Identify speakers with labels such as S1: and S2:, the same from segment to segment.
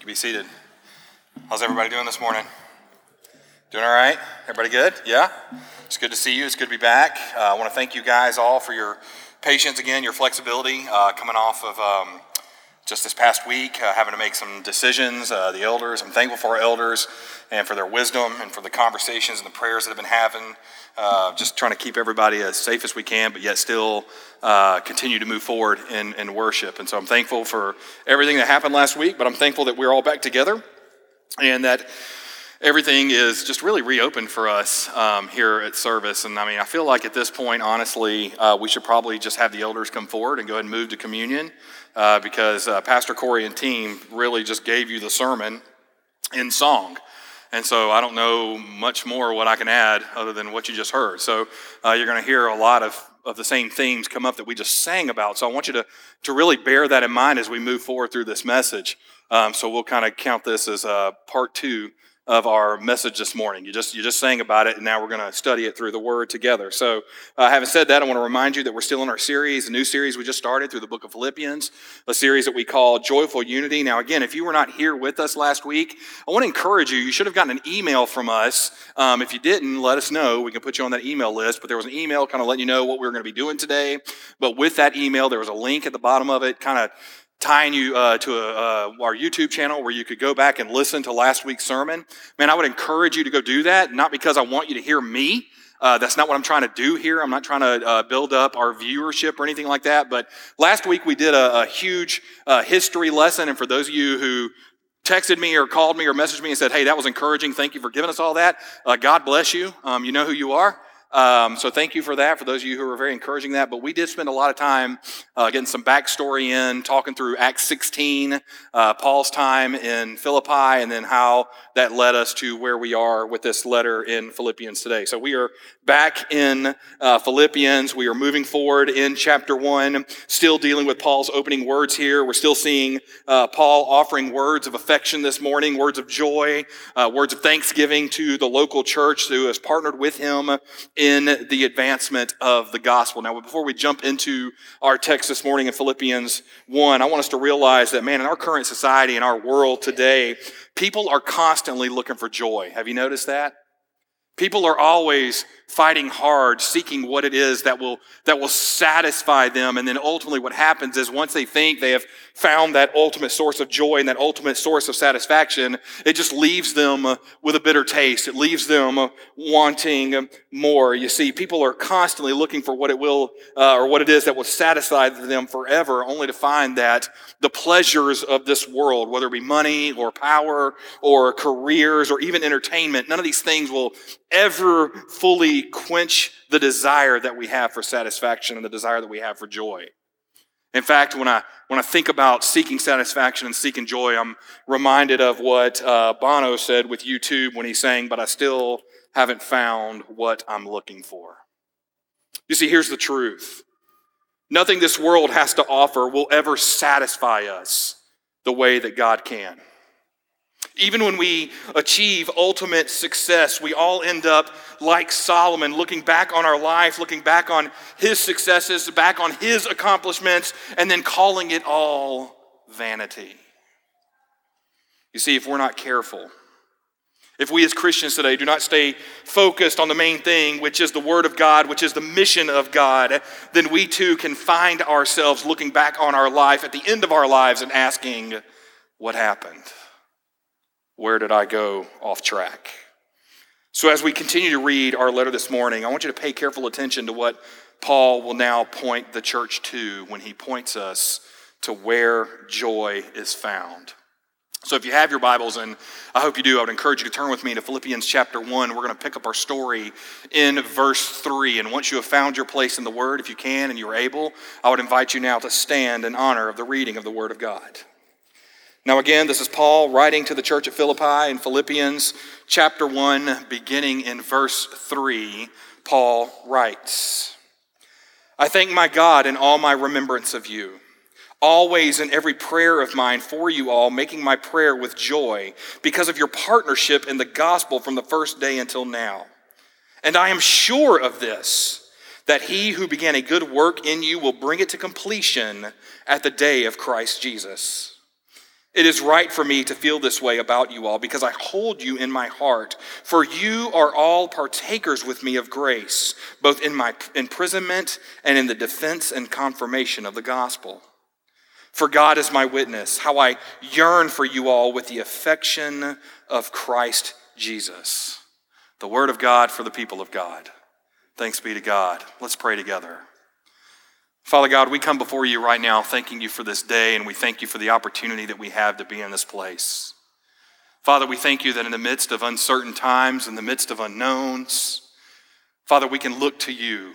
S1: You be seated. How's everybody doing this morning? Doing all right? Everybody good? Yeah? It's good to see you. It's good to be back. Uh, I want to thank you guys all for your patience again, your flexibility uh, coming off of um, just this past week, uh, having to make some decisions. Uh, the elders, I'm thankful for our elders and for their wisdom and for the conversations and the prayers that have been having. Uh, just trying to keep everybody as safe as we can, but yet still uh, continue to move forward in, in worship. And so I'm thankful for everything that happened last week, but I'm thankful that we're all back together and that everything is just really reopened for us um, here at service. And I mean, I feel like at this point, honestly, uh, we should probably just have the elders come forward and go ahead and move to communion uh, because uh, Pastor Corey and team really just gave you the sermon in song. And so I don't know much more what I can add other than what you just heard. So uh, you're going to hear a lot of, of the same themes come up that we just sang about. So I want you to, to really bear that in mind as we move forward through this message. Um, so we'll kind of count this as uh, part two of our message this morning. You just you just sang about it, and now we're going to study it through the Word together. So, uh, having said that, I want to remind you that we're still in our series, a new series we just started through the Book of Philippians, a series that we call Joyful Unity. Now, again, if you were not here with us last week, I want to encourage you. You should have gotten an email from us. Um, if you didn't, let us know. We can put you on that email list. But there was an email kind of letting you know what we were going to be doing today. But with that email, there was a link at the bottom of it, kind of tying you uh, to a, uh, our YouTube channel where you could go back and listen to last week's sermon. Man, I would encourage you to go do that, not because I want you to hear me. Uh, that's not what I'm trying to do here. I'm not trying to uh, build up our viewership or anything like that. But last week we did a, a huge uh, history lesson. And for those of you who texted me or called me or messaged me and said, hey, that was encouraging. Thank you for giving us all that. Uh, God bless you. Um, you know who you are. Um, so thank you for that, for those of you who were very encouraging that. But we did spend a lot of time uh, getting some backstory in, talking through Acts 16, uh, Paul's time in Philippi, and then how that led us to where we are with this letter in Philippians today. So we are back in uh, Philippians. We are moving forward in chapter 1, still dealing with Paul's opening words here. We're still seeing uh, Paul offering words of affection this morning, words of joy, uh, words of thanksgiving to the local church who has partnered with him in the advancement of the gospel. Now, before we jump into our text this morning in Philippians 1, I want us to realize that, man, in our current society, in our world today, people are constantly looking for joy. Have you noticed that? People are always fighting hard, seeking what it is that will, that will satisfy them. And then ultimately, what happens is once they think they have found that ultimate source of joy and that ultimate source of satisfaction, it just leaves them with a bitter taste. It leaves them wanting more. You see, people are constantly looking for what it will, uh, or what it is that will satisfy them forever, only to find that the pleasures of this world, whether it be money or power or careers or even entertainment, none of these things will ever fully quench the desire that we have for satisfaction and the desire that we have for joy. In fact, when I, when I think about seeking satisfaction and seeking joy, I'm reminded of what uh, Bono said with U2 when he sang, But I still haven't found what I'm looking for. You see, here's the truth nothing this world has to offer will ever satisfy us the way that God can. Even when we achieve ultimate success, we all end up like Solomon, looking back on our life, looking back on his successes, back on his accomplishments, and then calling it all vanity. You see, if we're not careful, if we as Christians today do not stay focused on the main thing, which is the Word of God, which is the mission of God, then we too can find ourselves looking back on our life at the end of our lives and asking, What happened? Where did I go off track? So, as we continue to read our letter this morning, I want you to pay careful attention to what Paul will now point the church to when he points us to where joy is found. So, if you have your Bibles, and I hope you do, I would encourage you to turn with me to Philippians chapter 1. We're going to pick up our story in verse 3. And once you have found your place in the Word, if you can and you're able, I would invite you now to stand in honor of the reading of the Word of God. Now, again, this is Paul writing to the church at Philippi in Philippians chapter 1, beginning in verse 3. Paul writes I thank my God in all my remembrance of you, always in every prayer of mine for you all, making my prayer with joy because of your partnership in the gospel from the first day until now. And I am sure of this, that he who began a good work in you will bring it to completion at the day of Christ Jesus. It is right for me to feel this way about you all because I hold you in my heart. For you are all partakers with me of grace, both in my imprisonment and in the defense and confirmation of the gospel. For God is my witness, how I yearn for you all with the affection of Christ Jesus. The word of God for the people of God. Thanks be to God. Let's pray together. Father God, we come before you right now thanking you for this day, and we thank you for the opportunity that we have to be in this place. Father, we thank you that in the midst of uncertain times, in the midst of unknowns, Father, we can look to you,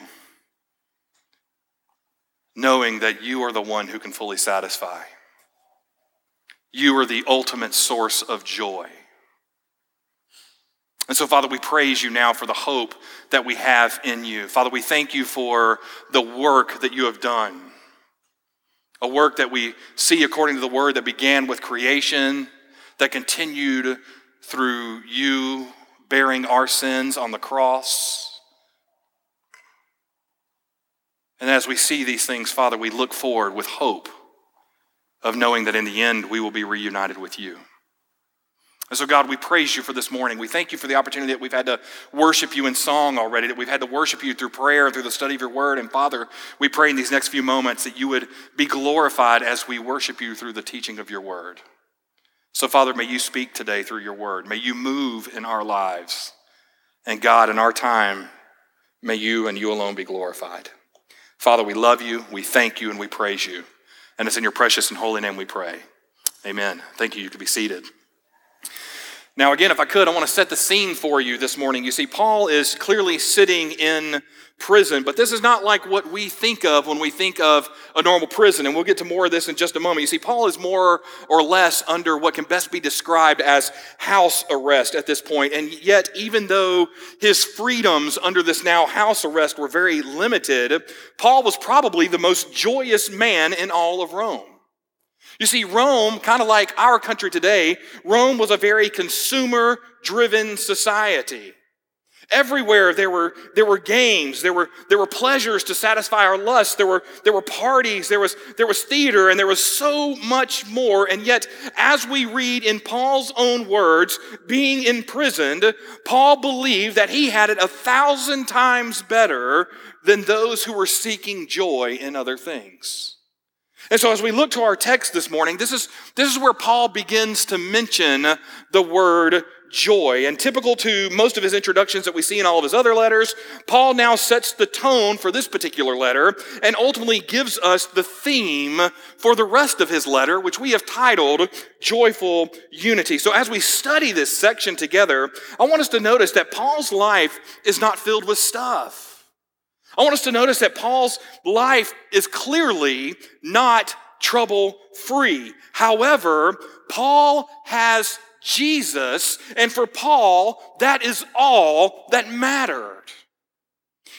S1: knowing that you are the one who can fully satisfy. You are the ultimate source of joy. And so, Father, we praise you now for the hope that we have in you. Father, we thank you for the work that you have done. A work that we see according to the word that began with creation, that continued through you bearing our sins on the cross. And as we see these things, Father, we look forward with hope of knowing that in the end we will be reunited with you. And so, God, we praise you for this morning. We thank you for the opportunity that we've had to worship you in song already, that we've had to worship you through prayer through the study of your word. And Father, we pray in these next few moments that you would be glorified as we worship you through the teaching of your word. So, Father, may you speak today through your word. May you move in our lives. And God, in our time, may you and you alone be glorified. Father, we love you, we thank you, and we praise you. And it's in your precious and holy name we pray. Amen. Thank you. You can be seated. Now, again, if I could, I want to set the scene for you this morning. You see, Paul is clearly sitting in prison, but this is not like what we think of when we think of a normal prison, and we'll get to more of this in just a moment. You see, Paul is more or less under what can best be described as house arrest at this point, and yet, even though his freedoms under this now house arrest were very limited, Paul was probably the most joyous man in all of Rome. You see, Rome, kind of like our country today, Rome was a very consumer driven society. Everywhere there were, there were games, there were, there were pleasures to satisfy our lusts, there were, there were parties, there was, there was theater, and there was so much more. And yet, as we read in Paul's own words, being imprisoned, Paul believed that he had it a thousand times better than those who were seeking joy in other things. And so, as we look to our text this morning, this is, this is where Paul begins to mention the word joy. And typical to most of his introductions that we see in all of his other letters, Paul now sets the tone for this particular letter and ultimately gives us the theme for the rest of his letter, which we have titled Joyful Unity. So, as we study this section together, I want us to notice that Paul's life is not filled with stuff. I want us to notice that Paul's life is clearly not trouble free. However, Paul has Jesus, and for Paul, that is all that mattered.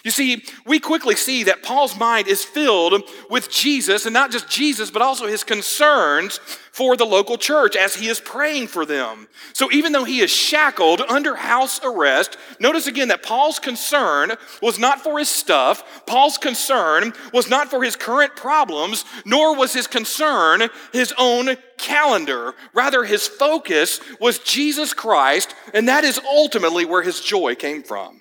S1: You see, we quickly see that Paul's mind is filled with Jesus, and not just Jesus, but also his concerns for the local church as he is praying for them. So even though he is shackled under house arrest, notice again that Paul's concern was not for his stuff, Paul's concern was not for his current problems, nor was his concern his own calendar. Rather, his focus was Jesus Christ, and that is ultimately where his joy came from.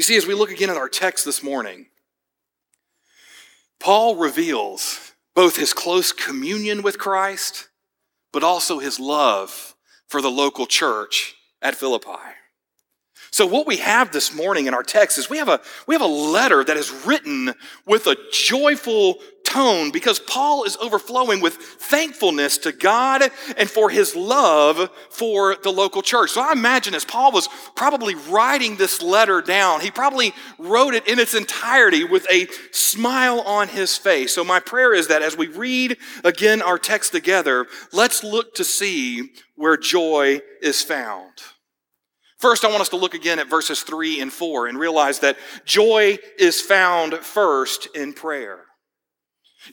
S1: You see, as we look again at our text this morning, Paul reveals both his close communion with Christ, but also his love for the local church at Philippi. So what we have this morning in our text is we have a we have a letter that is written with a joyful tone because Paul is overflowing with thankfulness to God and for his love for the local church. So I imagine as Paul was probably writing this letter down, he probably wrote it in its entirety with a smile on his face. So my prayer is that as we read again our text together, let's look to see where joy is found. First, I want us to look again at verses 3 and 4 and realize that joy is found first in prayer.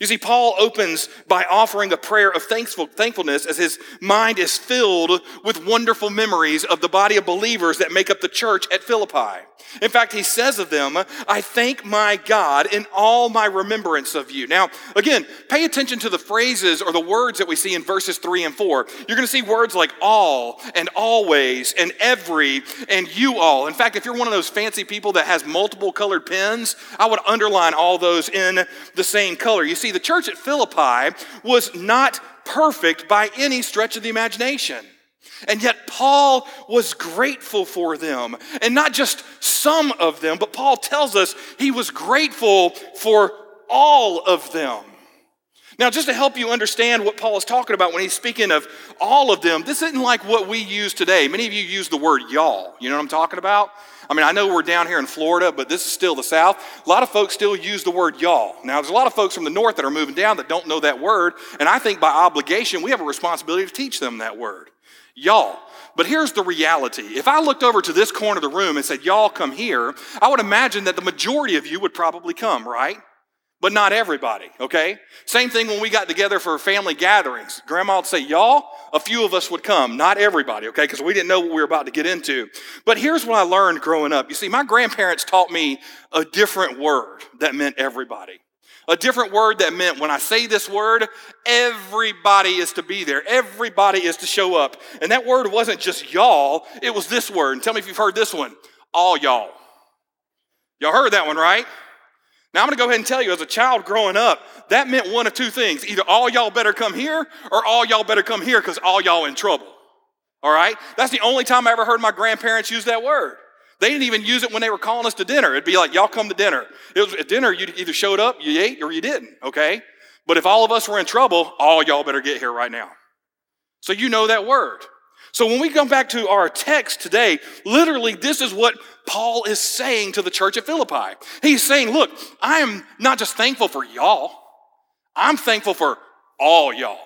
S1: You see, Paul opens by offering a prayer of thankfulness as his mind is filled with wonderful memories of the body of believers that make up the church at Philippi. In fact, he says of them, I thank my God in all my remembrance of you. Now, again, pay attention to the phrases or the words that we see in verses three and four. You're going to see words like all and always and every and you all. In fact, if you're one of those fancy people that has multiple colored pens, I would underline all those in the same color. You see, the church at Philippi was not perfect by any stretch of the imagination. And yet, Paul was grateful for them. And not just some of them, but Paul tells us he was grateful for all of them. Now, just to help you understand what Paul is talking about when he's speaking of all of them, this isn't like what we use today. Many of you use the word y'all. You know what I'm talking about? I mean, I know we're down here in Florida, but this is still the South. A lot of folks still use the word y'all. Now, there's a lot of folks from the North that are moving down that don't know that word, and I think by obligation, we have a responsibility to teach them that word. Y'all. But here's the reality. If I looked over to this corner of the room and said, Y'all come here, I would imagine that the majority of you would probably come, right? But not everybody, okay? Same thing when we got together for family gatherings. Grandma would say, Y'all, a few of us would come, not everybody, okay? Because we didn't know what we were about to get into. But here's what I learned growing up. You see, my grandparents taught me a different word that meant everybody. A different word that meant when I say this word, everybody is to be there. Everybody is to show up. And that word wasn't just y'all, it was this word. And tell me if you've heard this one all y'all. Y'all heard that one, right? Now, I'm going to go ahead and tell you, as a child growing up, that meant one of two things. Either all y'all better come here, or all y'all better come here because all y'all in trouble. All right? That's the only time I ever heard my grandparents use that word. They didn't even use it when they were calling us to dinner. It'd be like, y'all come to dinner. It was at dinner, you either showed up, you ate, or you didn't, okay? But if all of us were in trouble, all y'all better get here right now. So you know that word. So when we come back to our text today, literally this is what Paul is saying to the church at Philippi. He's saying, look, I am not just thankful for y'all, I'm thankful for all y'all.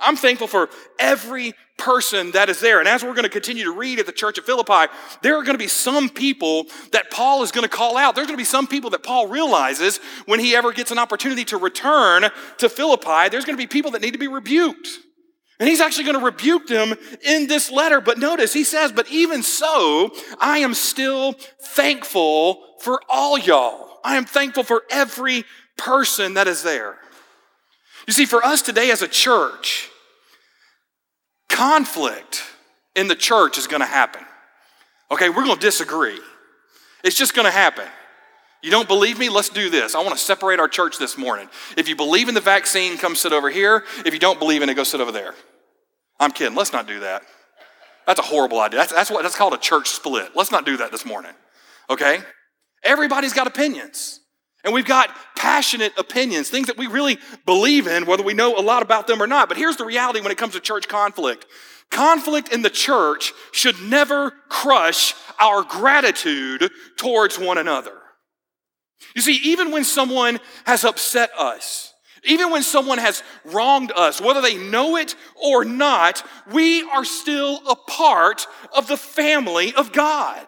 S1: I'm thankful for every person that is there. And as we're going to continue to read at the church at Philippi, there are going to be some people that Paul is going to call out. There's going to be some people that Paul realizes when he ever gets an opportunity to return to Philippi, there's going to be people that need to be rebuked. And he's actually going to rebuke them in this letter. But notice, he says, But even so, I am still thankful for all y'all. I am thankful for every person that is there. You see, for us today as a church, conflict in the church is going to happen. Okay, we're going to disagree. It's just going to happen. You don't believe me? Let's do this. I want to separate our church this morning. If you believe in the vaccine, come sit over here. If you don't believe in it, go sit over there. I'm kidding. Let's not do that. That's a horrible idea. That's, that's what that's called a church split. Let's not do that this morning. Okay? Everybody's got opinions. And we've got passionate opinions, things that we really believe in, whether we know a lot about them or not. But here's the reality when it comes to church conflict conflict in the church should never crush our gratitude towards one another. You see, even when someone has upset us, even when someone has wronged us, whether they know it or not, we are still a part of the family of God.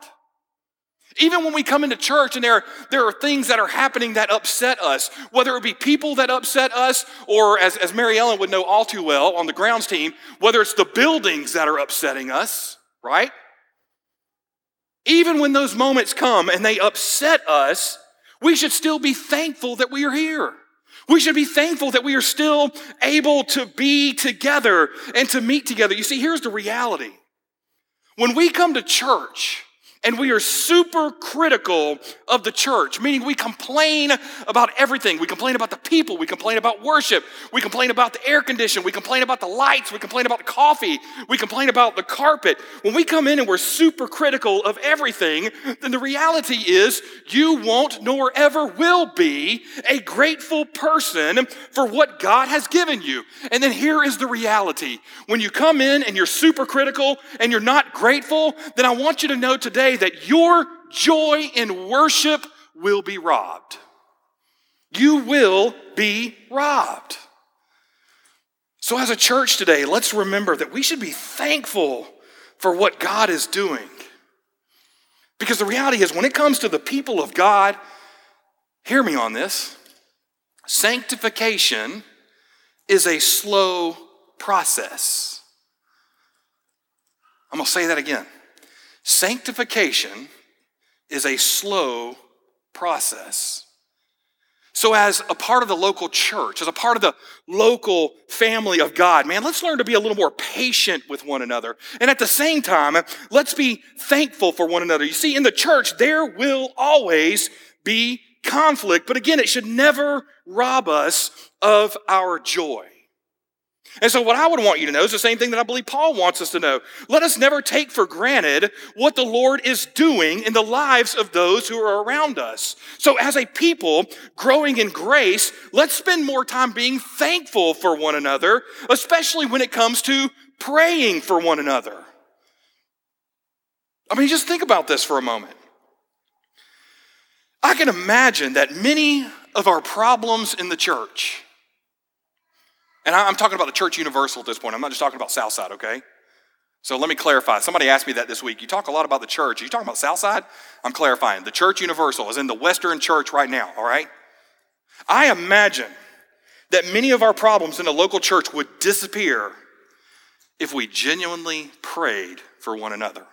S1: Even when we come into church and there, there are things that are happening that upset us, whether it be people that upset us, or as, as Mary Ellen would know all too well on the grounds team, whether it's the buildings that are upsetting us, right? Even when those moments come and they upset us, we should still be thankful that we are here. We should be thankful that we are still able to be together and to meet together. You see, here's the reality. When we come to church, and we are super critical of the church, meaning we complain about everything. We complain about the people, we complain about worship, we complain about the air condition, we complain about the lights, we complain about the coffee, we complain about the carpet. When we come in and we're super critical of everything, then the reality is you won't nor ever will be a grateful person for what God has given you. And then here is the reality. When you come in and you're super critical and you're not grateful, then I want you to know today that your joy in worship will be robbed. You will be robbed. So, as a church today, let's remember that we should be thankful for what God is doing. Because the reality is, when it comes to the people of God, hear me on this, Sanctification is a slow process. I'm going to say that again. Sanctification is a slow process. So, as a part of the local church, as a part of the local family of God, man, let's learn to be a little more patient with one another. And at the same time, let's be thankful for one another. You see, in the church, there will always be conflict, but again, it should never rob us of our joy. And so, what I would want you to know is the same thing that I believe Paul wants us to know. Let us never take for granted what the Lord is doing in the lives of those who are around us. So, as a people growing in grace, let's spend more time being thankful for one another, especially when it comes to praying for one another. I mean, just think about this for a moment. I can imagine that many of our problems in the church, and I'm talking about the church universal at this point, I'm not just talking about Southside, okay? So let me clarify. Somebody asked me that this week. You talk a lot about the church. Are you talking about Southside? I'm clarifying. The church universal is in the Western church right now, all right? I imagine that many of our problems in the local church would disappear if we genuinely prayed for one another.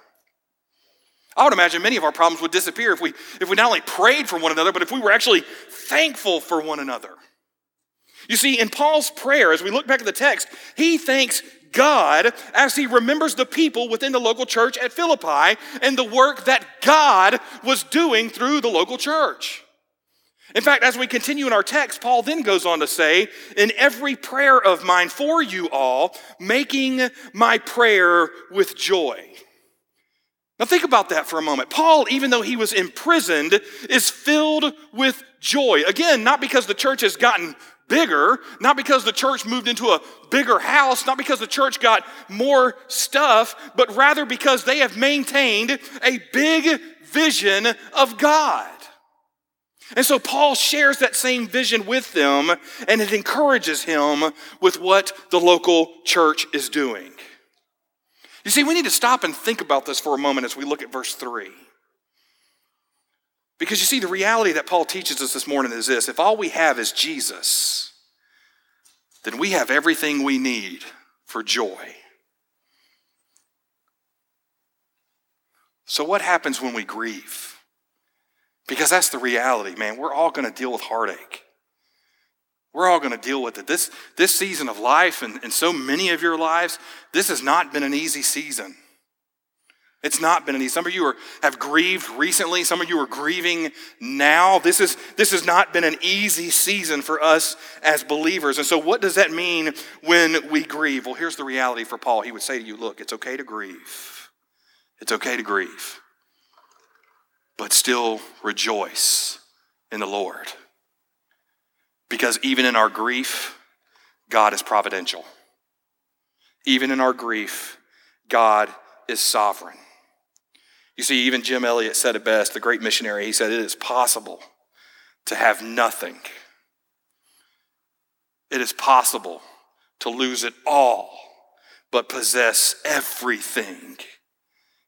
S1: I would imagine many of our problems would disappear if we, if we not only prayed for one another, but if we were actually thankful for one another. You see, in Paul's prayer, as we look back at the text, he thanks God as he remembers the people within the local church at Philippi and the work that God was doing through the local church. In fact, as we continue in our text, Paul then goes on to say, In every prayer of mine for you all, making my prayer with joy. Now, think about that for a moment. Paul, even though he was imprisoned, is filled with joy. Again, not because the church has gotten bigger, not because the church moved into a bigger house, not because the church got more stuff, but rather because they have maintained a big vision of God. And so Paul shares that same vision with them, and it encourages him with what the local church is doing. You see, we need to stop and think about this for a moment as we look at verse 3. Because you see, the reality that Paul teaches us this morning is this if all we have is Jesus, then we have everything we need for joy. So, what happens when we grieve? Because that's the reality, man. We're all going to deal with heartache. We're all going to deal with it. This, this season of life, and, and so many of your lives, this has not been an easy season. It's not been an easy. Some of you are, have grieved recently. Some of you are grieving now. This, is, this has not been an easy season for us as believers. And so, what does that mean when we grieve? Well, here's the reality for Paul. He would say to you, Look, it's okay to grieve. It's okay to grieve, but still rejoice in the Lord. Because even in our grief, God is providential. Even in our grief, God is sovereign. You see, even Jim Elliot said it best, the great missionary. He said, It is possible to have nothing. It is possible to lose it all, but possess everything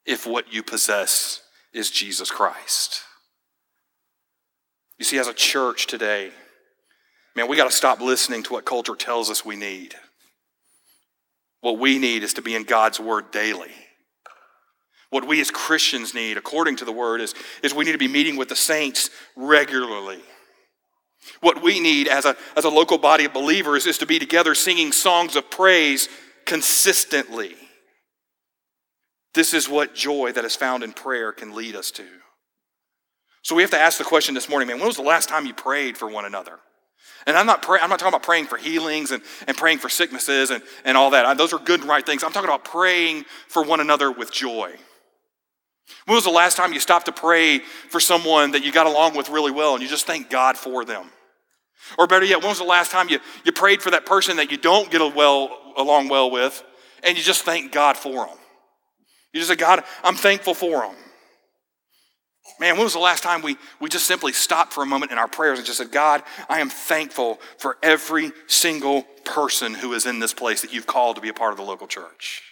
S1: if what you possess is Jesus Christ. You see, as a church today, Man, we got to stop listening to what culture tells us we need. What we need is to be in God's Word daily. What we as Christians need, according to the Word, is, is we need to be meeting with the saints regularly. What we need as a, as a local body of believers is to be together singing songs of praise consistently. This is what joy that is found in prayer can lead us to. So we have to ask the question this morning, man, when was the last time you prayed for one another? And I'm not, pray- I'm not talking about praying for healings and, and praying for sicknesses and, and all that. Those are good and right things. I'm talking about praying for one another with joy. When was the last time you stopped to pray for someone that you got along with really well and you just thank God for them? Or better yet, when was the last time you, you prayed for that person that you don't get well, along well with and you just thank God for them? You just say, God, I'm thankful for them. Man, when was the last time we, we just simply stopped for a moment in our prayers and just said, God, I am thankful for every single person who is in this place that you've called to be a part of the local church?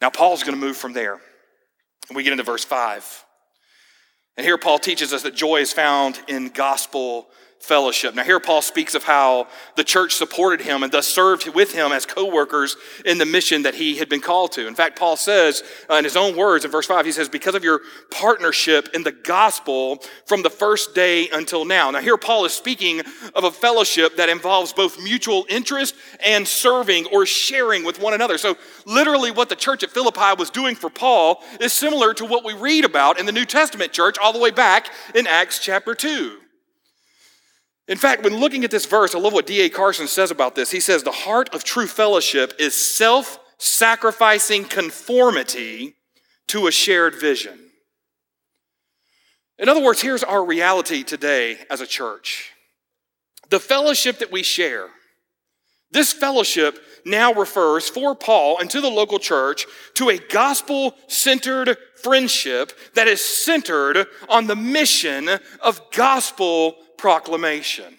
S1: Now, Paul's going to move from there. And we get into verse 5. And here Paul teaches us that joy is found in gospel fellowship. Now, here Paul speaks of how the church supported him and thus served with him as co workers in the mission that he had been called to. In fact, Paul says uh, in his own words in verse 5, he says, Because of your partnership in the gospel from the first day until now. Now, here Paul is speaking of a fellowship that involves both mutual interest and serving or sharing with one another. So, literally, what the church at Philippi was doing for Paul is similar to what we read about in the New Testament church all the way back in Acts chapter 2. In fact, when looking at this verse, I love what D.A. Carson says about this. He says, The heart of true fellowship is self sacrificing conformity to a shared vision. In other words, here's our reality today as a church the fellowship that we share. This fellowship now refers for Paul and to the local church to a gospel centered friendship that is centered on the mission of gospel proclamation.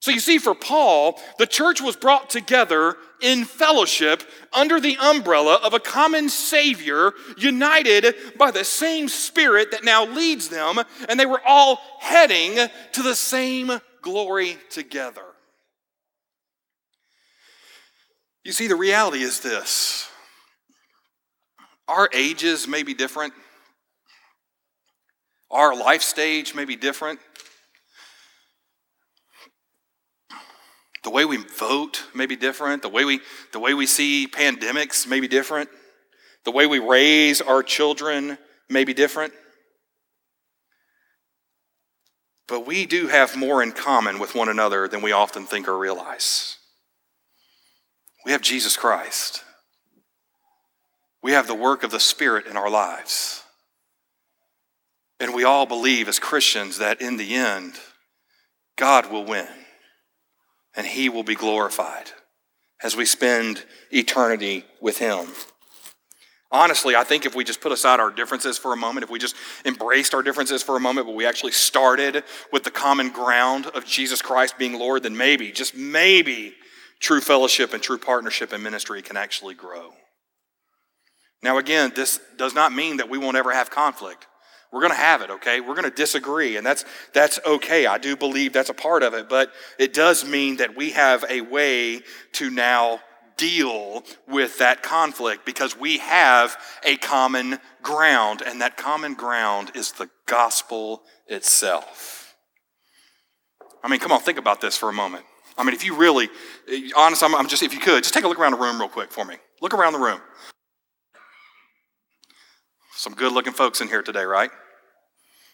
S1: So you see, for Paul, the church was brought together in fellowship under the umbrella of a common Savior, united by the same Spirit that now leads them, and they were all heading to the same glory together. You see, the reality is this our ages may be different, our life stage may be different. The way we vote may be different. The way we, the way we see pandemics may be different. The way we raise our children may be different. But we do have more in common with one another than we often think or realize. We have Jesus Christ. We have the work of the Spirit in our lives. And we all believe as Christians that in the end, God will win and he will be glorified as we spend eternity with him. Honestly, I think if we just put aside our differences for a moment, if we just embraced our differences for a moment, but we actually started with the common ground of Jesus Christ being Lord, then maybe, just maybe, true fellowship and true partnership in ministry can actually grow. Now, again, this does not mean that we won't ever have conflict. We're going to have it, okay? We're going to disagree, and that's, that's okay. I do believe that's a part of it, but it does mean that we have a way to now deal with that conflict because we have a common ground, and that common ground is the gospel itself. I mean, come on, think about this for a moment. I mean, if you really, honest, I'm, I'm just, if you could, just take a look around the room real quick for me. Look around the room. Some good looking folks in here today, right?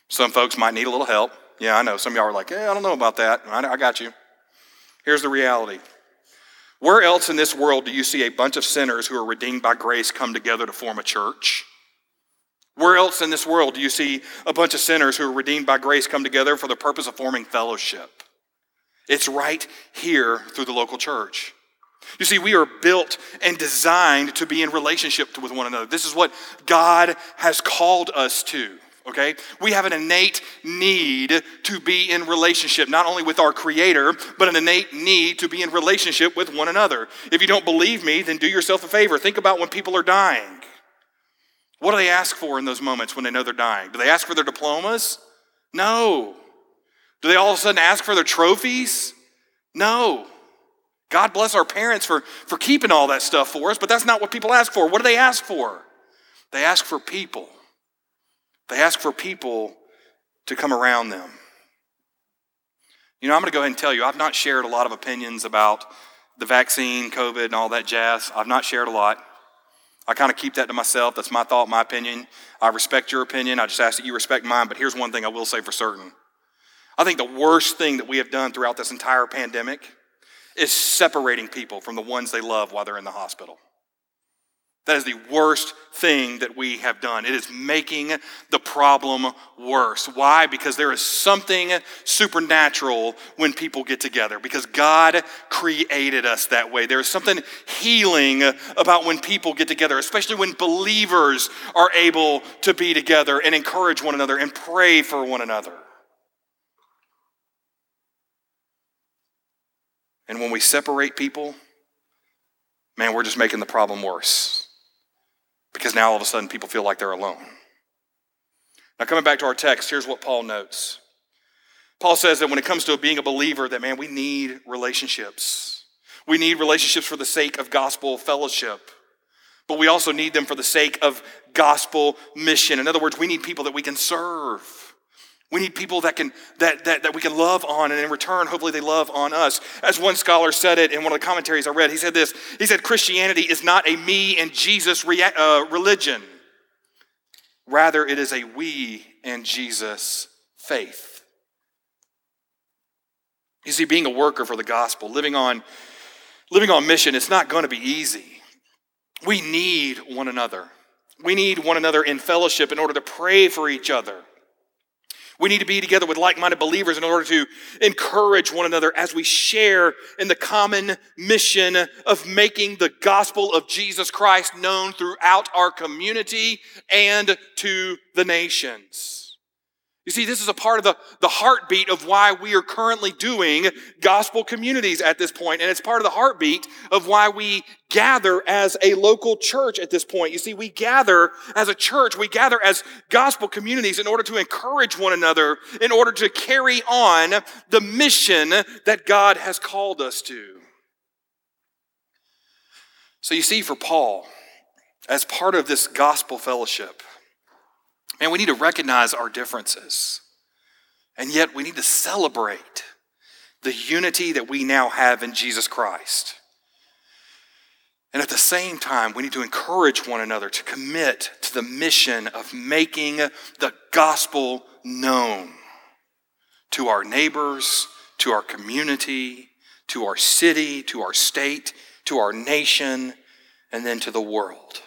S1: Some folks might need a little help. Yeah, I know. Some of y'all are like, yeah, I don't know about that. I, I got you. Here's the reality. Where else in this world do you see a bunch of sinners who are redeemed by grace come together to form a church? Where else in this world do you see a bunch of sinners who are redeemed by grace come together for the purpose of forming fellowship? It's right here through the local church. You see, we are built and designed to be in relationship with one another. This is what God has called us to okay? We have an innate need to be in relationship, not only with our Creator, but an innate need to be in relationship with one another. If you don't believe me, then do yourself a favor. Think about when people are dying. What do they ask for in those moments when they know they're dying? Do they ask for their diplomas? No. Do they all of a sudden ask for their trophies? No. God bless our parents for, for keeping all that stuff for us, but that's not what people ask for. What do they ask for? They ask for people. They ask for people to come around them. You know, I'm going to go ahead and tell you, I've not shared a lot of opinions about the vaccine, COVID, and all that jazz. I've not shared a lot. I kind of keep that to myself. That's my thought, my opinion. I respect your opinion. I just ask that you respect mine. But here's one thing I will say for certain I think the worst thing that we have done throughout this entire pandemic is separating people from the ones they love while they're in the hospital. That is the worst thing that we have done. It is making the problem worse. Why? Because there is something supernatural when people get together, because God created us that way. There is something healing about when people get together, especially when believers are able to be together and encourage one another and pray for one another. And when we separate people, man, we're just making the problem worse because now all of a sudden people feel like they're alone. Now, coming back to our text, here's what Paul notes Paul says that when it comes to being a believer, that man, we need relationships. We need relationships for the sake of gospel fellowship, but we also need them for the sake of gospel mission. In other words, we need people that we can serve. We need people that can that, that, that we can love on, and in return, hopefully they love on us. As one scholar said it in one of the commentaries I read, he said this. He said, Christianity is not a me and Jesus rea- uh, religion. Rather, it is a we and Jesus faith. You see, being a worker for the gospel, living on, living on mission, it's not going to be easy. We need one another. We need one another in fellowship in order to pray for each other. We need to be together with like minded believers in order to encourage one another as we share in the common mission of making the gospel of Jesus Christ known throughout our community and to the nations. You see, this is a part of the, the heartbeat of why we are currently doing gospel communities at this point, and it's part of the heartbeat of why we gather as a local church at this point. You see, we gather as a church, we gather as gospel communities in order to encourage one another, in order to carry on the mission that God has called us to. So you see, for Paul, as part of this gospel fellowship, and we need to recognize our differences. And yet we need to celebrate the unity that we now have in Jesus Christ. And at the same time, we need to encourage one another to commit to the mission of making the gospel known to our neighbors, to our community, to our city, to our state, to our nation, and then to the world.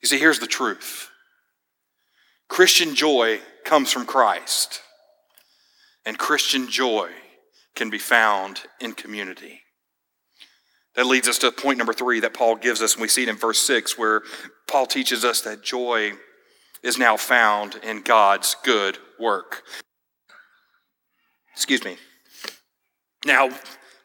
S1: You see, here's the truth Christian joy comes from Christ, and Christian joy can be found in community. That leads us to point number three that Paul gives us, and we see it in verse six, where Paul teaches us that joy is now found in God's good work. Excuse me. Now,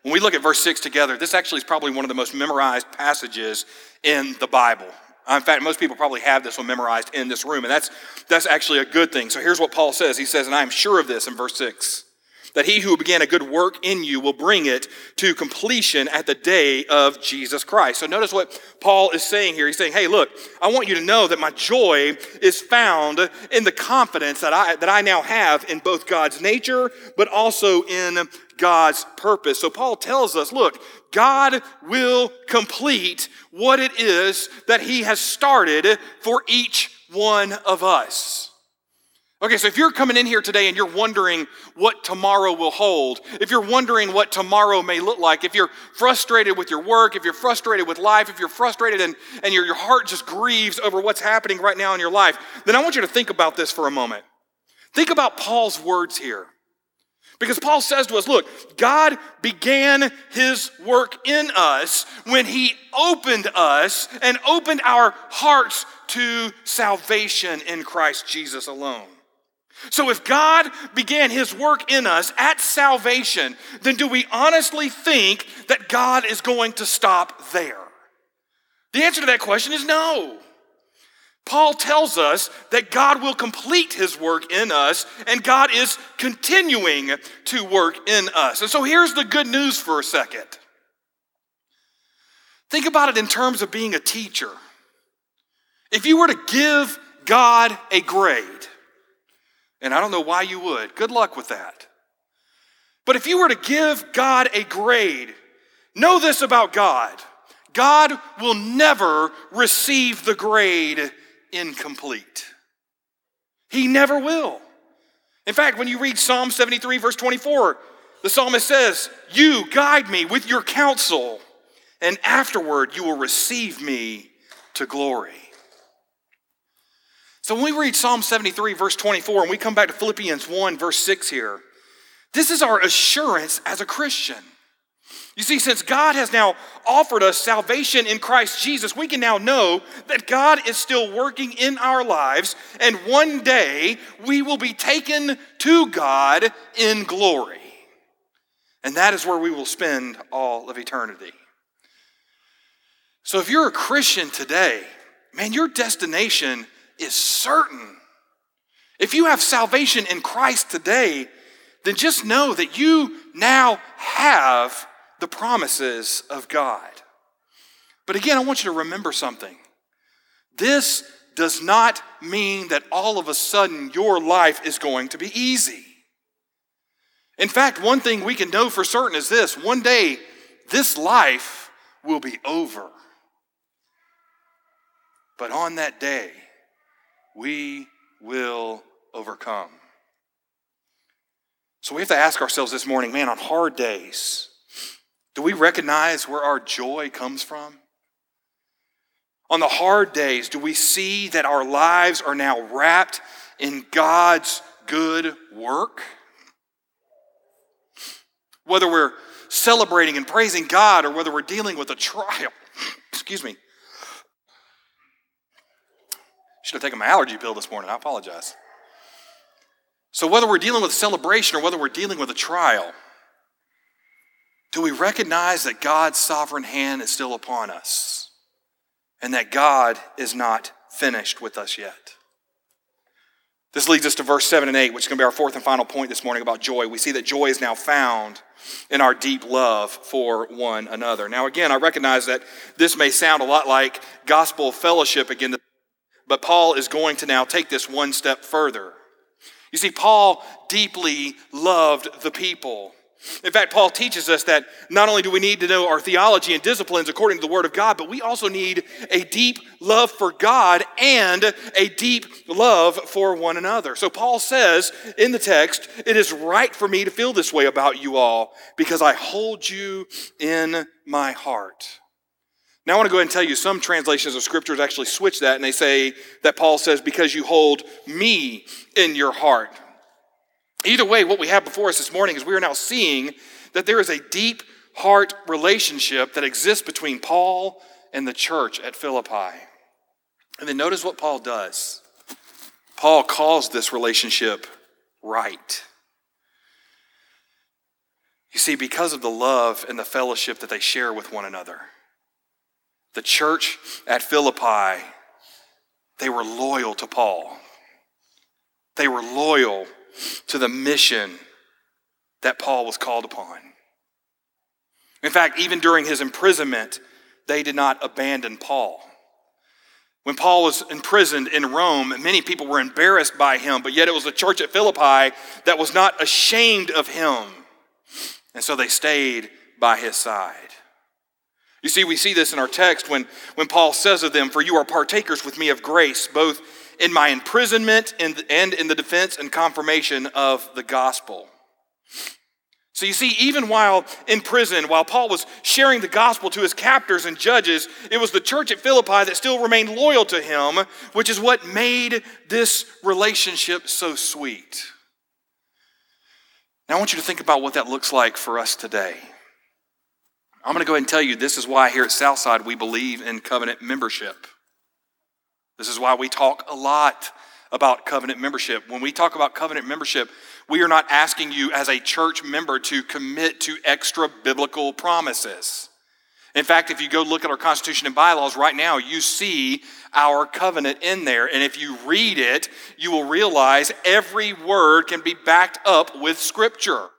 S1: when we look at verse 6 together, this actually is probably one of the most memorized passages in the Bible. Uh, in fact, most people probably have this one memorized in this room, and that's, that's actually a good thing. So here's what Paul says He says, And I am sure of this in verse 6 that he who began a good work in you will bring it to completion at the day of Jesus Christ. So notice what Paul is saying here. He's saying, Hey, look, I want you to know that my joy is found in the confidence that I, that I now have in both God's nature, but also in God's purpose. So Paul tells us, look, God will complete what it is that He has started for each one of us. Okay, so if you're coming in here today and you're wondering what tomorrow will hold, if you're wondering what tomorrow may look like, if you're frustrated with your work, if you're frustrated with life, if you're frustrated and, and your, your heart just grieves over what's happening right now in your life, then I want you to think about this for a moment. Think about Paul's words here. Because Paul says to us, look, God began his work in us when he opened us and opened our hearts to salvation in Christ Jesus alone. So if God began his work in us at salvation, then do we honestly think that God is going to stop there? The answer to that question is no. Paul tells us that God will complete his work in us, and God is continuing to work in us. And so here's the good news for a second. Think about it in terms of being a teacher. If you were to give God a grade, and I don't know why you would, good luck with that. But if you were to give God a grade, know this about God God will never receive the grade incomplete. He never will. In fact, when you read Psalm 73, verse 24, the psalmist says, You guide me with your counsel, and afterward you will receive me to glory. So when we read Psalm 73, verse 24, and we come back to Philippians 1, verse 6 here, this is our assurance as a Christian. You see, since God has now offered us salvation in Christ Jesus, we can now know that God is still working in our lives, and one day we will be taken to God in glory. And that is where we will spend all of eternity. So if you're a Christian today, man, your destination is certain. If you have salvation in Christ today, then just know that you now have the promises of God. But again, I want you to remember something. This does not mean that all of a sudden your life is going to be easy. In fact, one thing we can know for certain is this one day, this life will be over. But on that day, we will overcome. So we have to ask ourselves this morning man, on hard days, do we recognize where our joy comes from? On the hard days, do we see that our lives are now wrapped in God's good work? Whether we're celebrating and praising God or whether we're dealing with a trial, excuse me. Should have taken my allergy pill this morning. I apologize. So, whether we're dealing with a celebration or whether we're dealing with a trial, do we recognize that God's sovereign hand is still upon us and that God is not finished with us yet? This leads us to verse 7 and 8, which is going to be our fourth and final point this morning about joy. We see that joy is now found in our deep love for one another. Now, again, I recognize that this may sound a lot like gospel fellowship again, but Paul is going to now take this one step further. You see, Paul deeply loved the people. In fact, Paul teaches us that not only do we need to know our theology and disciplines according to the Word of God, but we also need a deep love for God and a deep love for one another. So Paul says in the text, It is right for me to feel this way about you all because I hold you in my heart. Now, I want to go ahead and tell you some translations of scriptures actually switch that and they say that Paul says, because you hold me in your heart. Either way, what we have before us this morning is we are now seeing that there is a deep heart relationship that exists between Paul and the church at Philippi. And then notice what Paul does. Paul calls this relationship right. You see, because of the love and the fellowship that they share with one another. The church at Philippi, they were loyal to Paul. They were loyal to the mission that Paul was called upon. In fact, even during his imprisonment, they did not abandon Paul. When Paul was imprisoned in Rome, many people were embarrassed by him, but yet it was the church at Philippi that was not ashamed of him. And so they stayed by his side. You see, we see this in our text when, when Paul says of them, For you are partakers with me of grace, both in my imprisonment and, and in the defense and confirmation of the gospel. So you see, even while in prison, while Paul was sharing the gospel to his captors and judges, it was the church at Philippi that still remained loyal to him, which is what made this relationship so sweet. Now I want you to think about what that looks like for us today. I'm going to go ahead and tell you this is why here at Southside we believe in covenant membership. This is why we talk a lot about covenant membership. When we talk about covenant membership, we are not asking you as a church member to commit to extra biblical promises. In fact, if you go look at our Constitution and bylaws right now, you see our covenant in there. And if you read it, you will realize every word can be backed up with Scripture.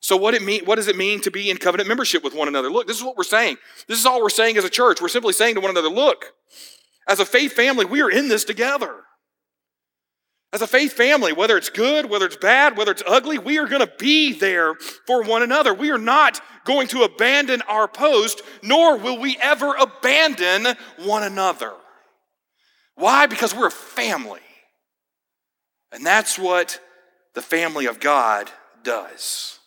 S1: So, what, it mean, what does it mean to be in covenant membership with one another? Look, this is what we're saying. This is all we're saying as a church. We're simply saying to one another, look, as a faith family, we are in this together. As a faith family, whether it's good, whether it's bad, whether it's ugly, we are going to be there for one another. We are not going to abandon our post, nor will we ever abandon one another. Why? Because we're a family. And that's what the family of God does.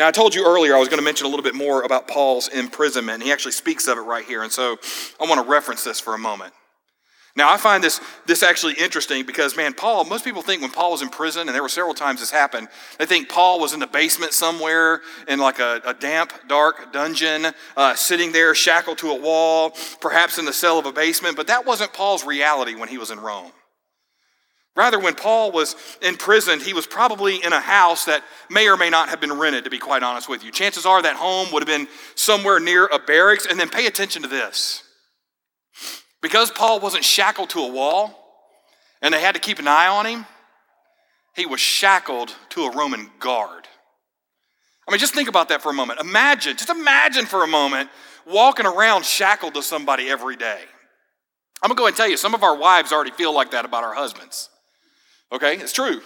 S1: Now, I told you earlier I was going to mention a little bit more about Paul's imprisonment. He actually speaks of it right here. And so I want to reference this for a moment. Now, I find this, this actually interesting because, man, Paul, most people think when Paul was in prison, and there were several times this happened, they think Paul was in the basement somewhere in like a, a damp, dark dungeon, uh, sitting there shackled to a wall, perhaps in the cell of a basement. But that wasn't Paul's reality when he was in Rome. Rather, when Paul was imprisoned, he was probably in a house that may or may not have been rented, to be quite honest with you. Chances are that home would have been somewhere near a barracks. And then pay attention to this. Because Paul wasn't shackled to a wall and they had to keep an eye on him, he was shackled to a Roman guard. I mean, just think about that for a moment. Imagine, just imagine for a moment walking around shackled to somebody every day. I'm gonna go and tell you, some of our wives already feel like that about our husbands. Okay, it's true.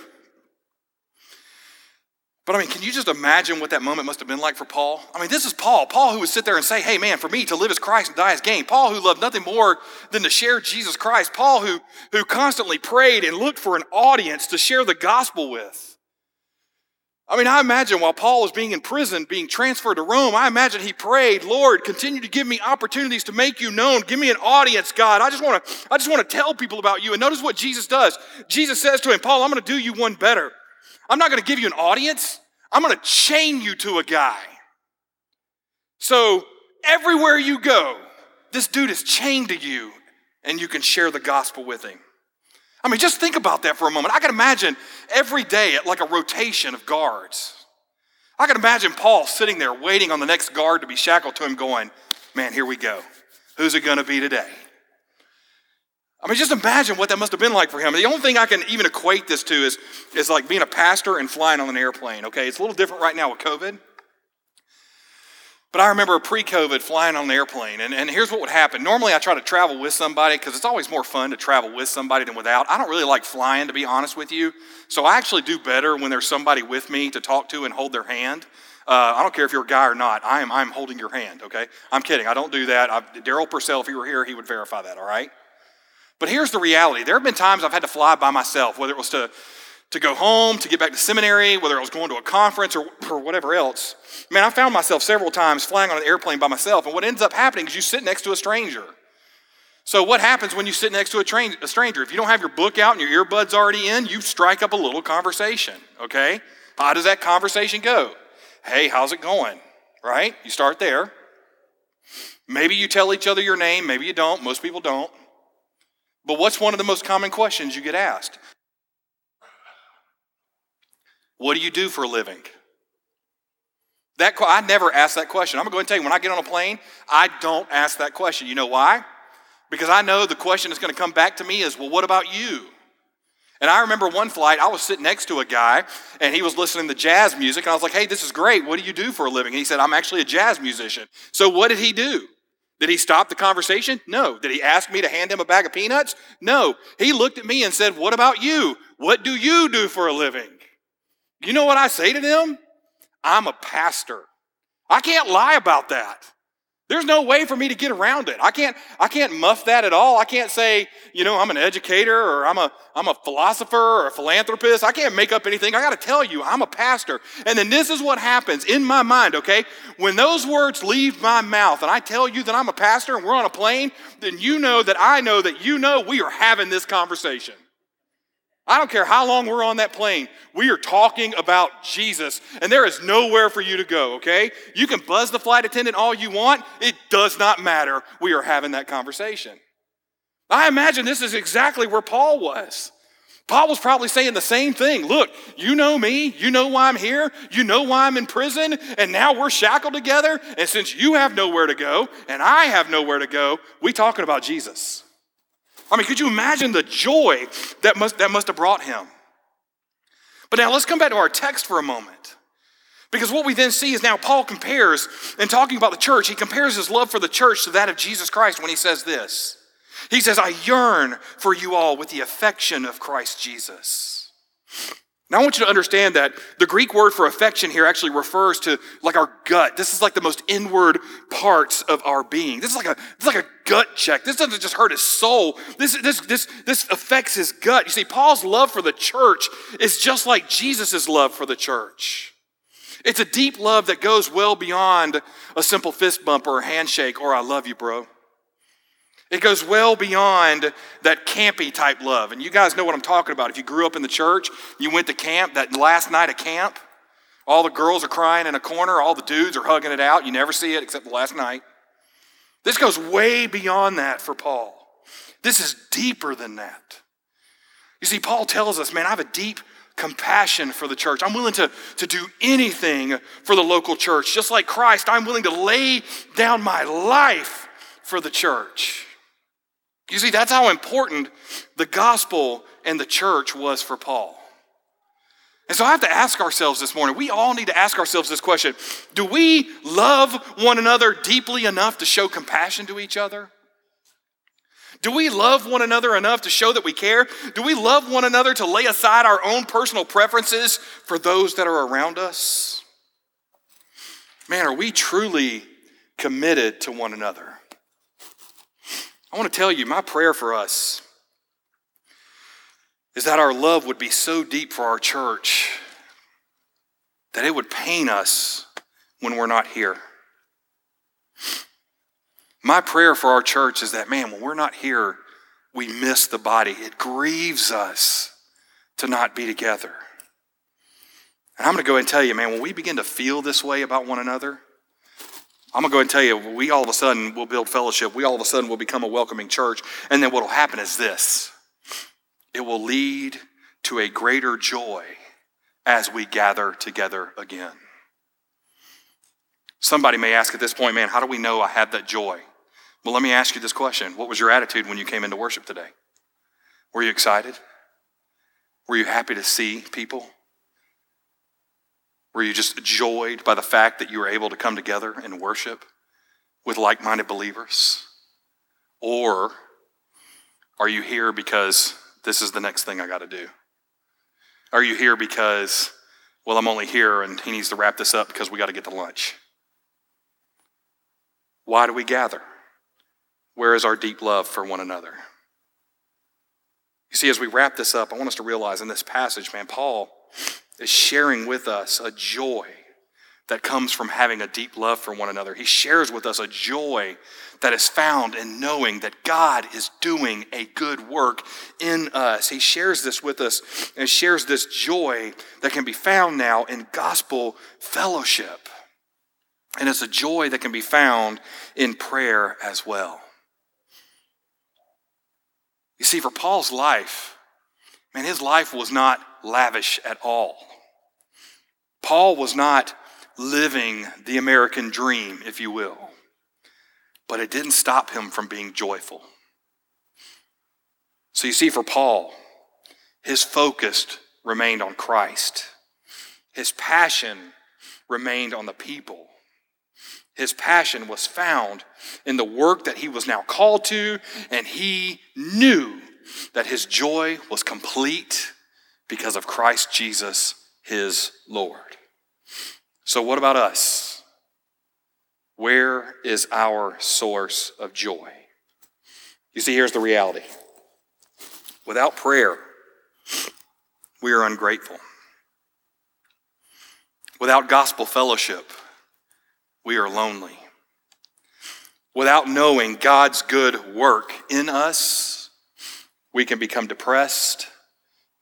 S1: But I mean, can you just imagine what that moment must have been like for Paul? I mean, this is Paul. Paul who would sit there and say, hey, man, for me to live as Christ and die as gain. Paul who loved nothing more than to share Jesus Christ. Paul who, who constantly prayed and looked for an audience to share the gospel with. I mean, I imagine while Paul was being in prison, being transferred to Rome, I imagine he prayed, Lord, continue to give me opportunities to make you known. Give me an audience, God. I just want to, I just want to tell people about you. And notice what Jesus does. Jesus says to him, Paul, I'm going to do you one better. I'm not going to give you an audience. I'm going to chain you to a guy. So everywhere you go, this dude is chained to you and you can share the gospel with him. I mean, just think about that for a moment. I can imagine every day at like a rotation of guards. I can imagine Paul sitting there waiting on the next guard to be shackled to him, going, Man, here we go. Who's it going to be today? I mean, just imagine what that must have been like for him. The only thing I can even equate this to is, is like being a pastor and flying on an airplane, okay? It's a little different right now with COVID. But I remember pre COVID flying on an airplane, and, and here's what would happen. Normally, I try to travel with somebody because it's always more fun to travel with somebody than without. I don't really like flying, to be honest with you. So I actually do better when there's somebody with me to talk to and hold their hand. Uh, I don't care if you're a guy or not. I am, I'm holding your hand, okay? I'm kidding. I don't do that. Daryl Purcell, if he were here, he would verify that, all right? But here's the reality there have been times I've had to fly by myself, whether it was to, to go home, to get back to seminary, whether I was going to a conference or, or whatever else. Man, I found myself several times flying on an airplane by myself, and what ends up happening is you sit next to a stranger. So, what happens when you sit next to a, train, a stranger? If you don't have your book out and your earbuds already in, you strike up a little conversation, okay? How does that conversation go? Hey, how's it going? Right? You start there. Maybe you tell each other your name, maybe you don't. Most people don't. But what's one of the most common questions you get asked? What do you do for a living? That I never ask that question. I'm going to go and tell you when I get on a plane, I don't ask that question. You know why? Because I know the question that's going to come back to me is, well, what about you? And I remember one flight, I was sitting next to a guy, and he was listening to jazz music, and I was like, hey, this is great. What do you do for a living? And he said, I'm actually a jazz musician. So what did he do? Did he stop the conversation? No. Did he ask me to hand him a bag of peanuts? No. He looked at me and said, What about you? What do you do for a living? You know what I say to them? I'm a pastor. I can't lie about that. There's no way for me to get around it. I can't, I can't muff that at all. I can't say, you know, I'm an educator or I'm a, I'm a philosopher or a philanthropist. I can't make up anything. I got to tell you, I'm a pastor. And then this is what happens in my mind, okay? When those words leave my mouth and I tell you that I'm a pastor and we're on a plane, then you know that I know that you know we are having this conversation. I don't care how long we're on that plane. We are talking about Jesus, and there is nowhere for you to go, okay? You can buzz the flight attendant all you want. It does not matter. We are having that conversation. I imagine this is exactly where Paul was. Paul was probably saying the same thing. Look, you know me. You know why I'm here. You know why I'm in prison. And now we're shackled together. And since you have nowhere to go and I have nowhere to go, we talking about Jesus. I mean, could you imagine the joy that must, that must have brought him? But now let's come back to our text for a moment. Because what we then see is now Paul compares, in talking about the church, he compares his love for the church to that of Jesus Christ when he says this. He says, I yearn for you all with the affection of Christ Jesus. Now, I want you to understand that the Greek word for affection here actually refers to like our gut. This is like the most inward parts of our being. This is like a, this is like a gut check. This doesn't just hurt his soul. This, this, this, this affects his gut. You see, Paul's love for the church is just like Jesus' love for the church. It's a deep love that goes well beyond a simple fist bump or a handshake or I love you, bro. It goes well beyond that campy type love. And you guys know what I'm talking about. If you grew up in the church, you went to camp, that last night of camp, all the girls are crying in a corner, all the dudes are hugging it out. You never see it except the last night. This goes way beyond that for Paul. This is deeper than that. You see, Paul tells us, man, I have a deep compassion for the church. I'm willing to, to do anything for the local church. Just like Christ, I'm willing to lay down my life for the church. You see, that's how important the gospel and the church was for Paul. And so I have to ask ourselves this morning, we all need to ask ourselves this question Do we love one another deeply enough to show compassion to each other? Do we love one another enough to show that we care? Do we love one another to lay aside our own personal preferences for those that are around us? Man, are we truly committed to one another? I want to tell you, my prayer for us is that our love would be so deep for our church that it would pain us when we're not here. My prayer for our church is that, man, when we're not here, we miss the body. It grieves us to not be together. And I'm going to go and tell you, man, when we begin to feel this way about one another, I'm going to go and tell you, we all of a sudden will build fellowship. We all of a sudden will become a welcoming church. And then what will happen is this it will lead to a greater joy as we gather together again. Somebody may ask at this point, man, how do we know I have that joy? Well, let me ask you this question What was your attitude when you came into worship today? Were you excited? Were you happy to see people? Were you just joyed by the fact that you were able to come together and worship with like minded believers? Or are you here because this is the next thing I got to do? Are you here because, well, I'm only here and he needs to wrap this up because we got to get to lunch? Why do we gather? Where is our deep love for one another? You see, as we wrap this up, I want us to realize in this passage, man, Paul is sharing with us a joy that comes from having a deep love for one another. He shares with us a joy that is found in knowing that God is doing a good work in us. He shares this with us and shares this joy that can be found now in gospel fellowship. And it's a joy that can be found in prayer as well. You see, for Paul's life, man, his life was not lavish at all. Paul was not living the American dream, if you will, but it didn't stop him from being joyful. So you see, for Paul, his focus remained on Christ, his passion remained on the people. His passion was found in the work that he was now called to, and he knew that his joy was complete because of Christ Jesus, his Lord. So, what about us? Where is our source of joy? You see, here's the reality without prayer, we are ungrateful. Without gospel fellowship, we are lonely. Without knowing God's good work in us, we can become depressed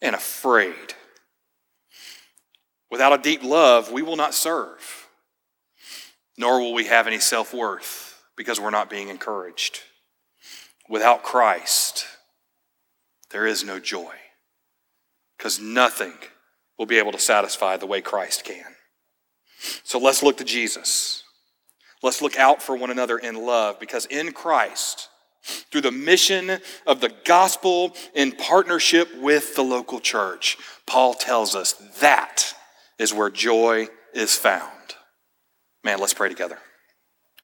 S1: and afraid. Without a deep love, we will not serve, nor will we have any self worth because we're not being encouraged. Without Christ, there is no joy because nothing will be able to satisfy the way Christ can. So let's look to Jesus. Let's look out for one another in love because in Christ, through the mission of the gospel in partnership with the local church. Paul tells us that is where joy is found. Man, let's pray together.